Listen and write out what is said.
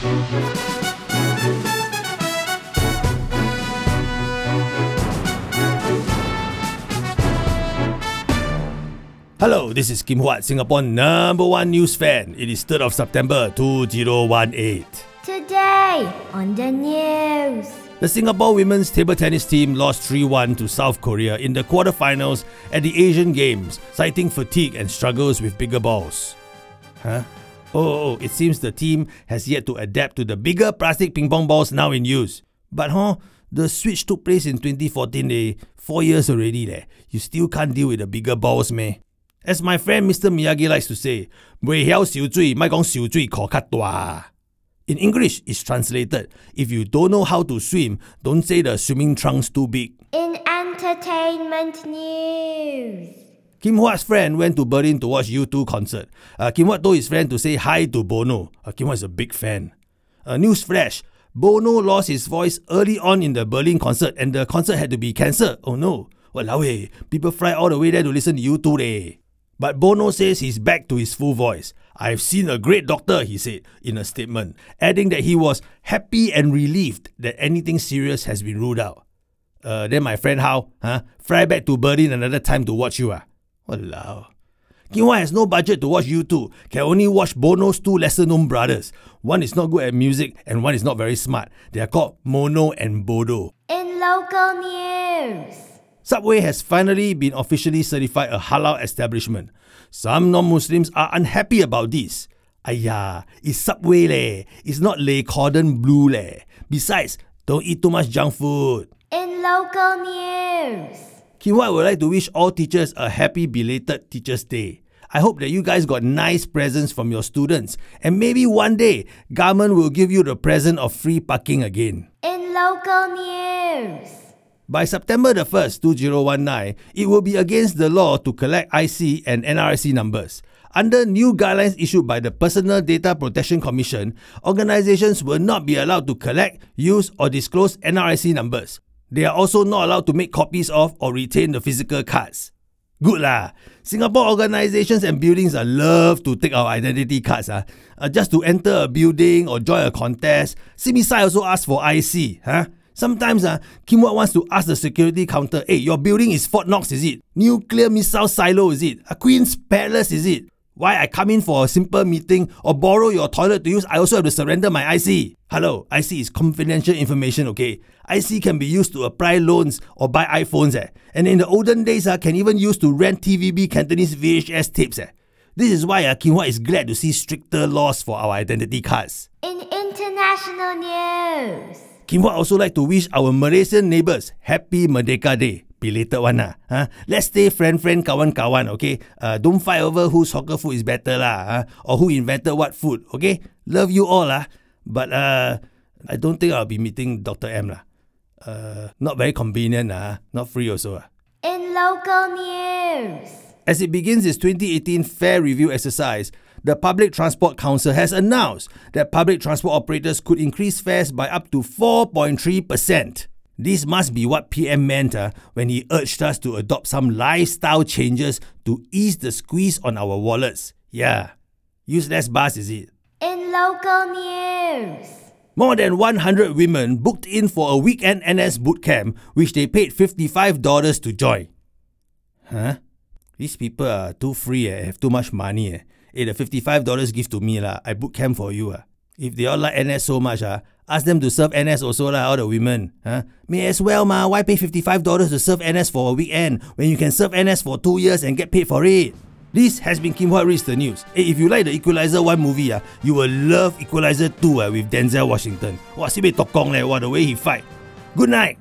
Hello, this is Kim Huat, Singapore number one news fan. It is 3rd of September 2018. Today on the news. The Singapore women's table tennis team lost 3 1 to South Korea in the quarterfinals at the Asian Games, citing fatigue and struggles with bigger balls. Huh? Oh, it seems the team has yet to adapt to the bigger plastic ping pong balls now in use. But huh, the switch took place in 2014, eh? Four years already, leh. You still can't deal with the bigger balls, meh? As my friend Mr. Miyagi likes to say, In English, it's translated, if you don't know how to swim, don't say the swimming trunk's too big. In entertainment news. Kim Huat's friend went to Berlin to watch U2 concert. Uh, Kim Huat told his friend to say hi to Bono. Uh, Kim Huat is a big fan. Uh, news flash. Bono lost his voice early on in the Berlin concert and the concert had to be cancelled. Oh no. Walao eh, people fly all the way there to listen to U2 leh. But Bono says he's back to his full voice. I've seen a great doctor, he said in a statement, adding that he was happy and relieved that anything serious has been ruled out. Uh, then my friend How, huh? Fly back to Berlin another time to watch you, ah? Walao. Huat has no budget to watch U2, can only watch Bono's two lesser known brothers. One is not good at music and one is not very smart. They are called Mono and Bodo. In local news. Subway has finally been officially certified a halal establishment. Some non-Muslims are unhappy about this. Ayah, it's Subway leh. It's not Le Cordon Bleu leh. Besides, don't eat too much junk food. In local news. Huat would like to wish all teachers a happy belated Teachers' Day. I hope that you guys got nice presents from your students and maybe one day government will give you the present of free parking again. In local news. By September the 1st, 2019, it will be against the law to collect IC and NRIC numbers. Under new guidelines issued by the Personal Data Protection Commission, organizations will not be allowed to collect, use, or disclose NRIC numbers. They are also not allowed to make copies of or retain the physical cards. Good lah. Singapore organizations and buildings are love to take our identity cards uh, uh, just to enter a building or join a contest. CMISI also asks for IC. Huh? Sometimes uh, Kim Huat wants to ask the security counter, hey, your building is Fort Knox, is it? Nuclear missile silo, is it? A Queen's Palace, is it? Why I come in for a simple meeting or borrow your toilet to use, I also have to surrender my IC. Hello, IC is confidential information, okay? IC can be used to apply loans or buy iPhones, eh? And in the olden days, uh, can even use to rent TVB Cantonese VHS tapes, eh? This is why uh, Kim Huat is glad to see stricter laws for our identity cards. In international news. Kim Huat also like to wish our Malaysian neighbours happy Merdeka Day. Belated one lah. Huh? Let's stay friend-friend, kawan-kawan, okay? Uh, don't fight over whose hawker food is better lah. Huh? Or who invented what food, okay? Love you all lah. But uh, I don't think I'll be meeting Dr. M lah. Uh, not very convenient lah. Not free also lah. In local news. As it begins its 2018 fare review exercise, the Public Transport Council has announced that public transport operators could increase fares by up to 4.3%. This must be what PM meant uh, when he urged us to adopt some lifestyle changes to ease the squeeze on our wallets. Yeah. Use less bus, is it? In local news. More than 100 women booked in for a weekend NS boot camp, which they paid $55 to join. Huh? These people are too free, eh? have too much money. Eh? Hey, the $55 give to me lah. I book camp for you ah. If they all like NS so much ah, ask them to serve NS also lah, all the women. Huh? May as well ma, why pay $55 to serve NS for a weekend when you can serve NS for two years and get paid for it? This has been Kim Huat Reads the News. Hey, if you like the Equalizer 1 movie, ah, you will love Equalizer 2 ah, with Denzel Washington. Wow, sibei tokong leh, wow, the way he fight. Good night.